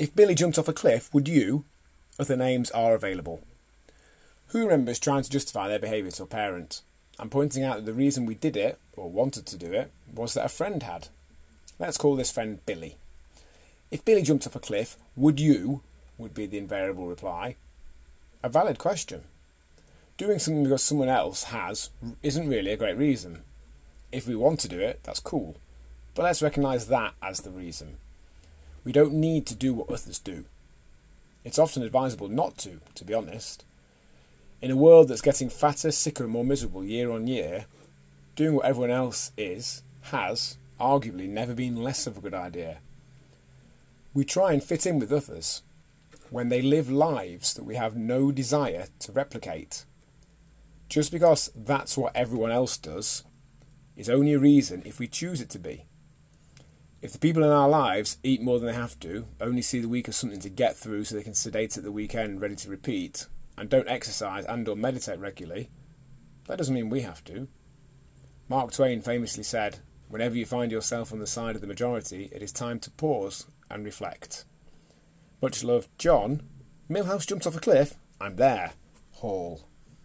If Billy jumped off a cliff, would you? Other names are available. Who remembers trying to justify their behaviour to a parent and pointing out that the reason we did it, or wanted to do it, was that a friend had? Let's call this friend Billy. If Billy jumped off a cliff, would you? would be the invariable reply. A valid question. Doing something because someone else has isn't really a great reason. If we want to do it, that's cool. But let's recognise that as the reason. We don't need to do what others do. It's often advisable not to, to be honest. In a world that's getting fatter, sicker, and more miserable year on year, doing what everyone else is has, arguably, never been less of a good idea. We try and fit in with others when they live lives that we have no desire to replicate. Just because that's what everyone else does is only a reason if we choose it to be. If the people in our lives eat more than they have to, only see the week as something to get through so they can sedate at the weekend ready to repeat, and don't exercise and or meditate regularly, that doesn't mean we have to. Mark Twain famously said, Whenever you find yourself on the side of the majority, it is time to pause and reflect. Much love, Jon. Millhouse jumped off a cliff. I'm there. Hall.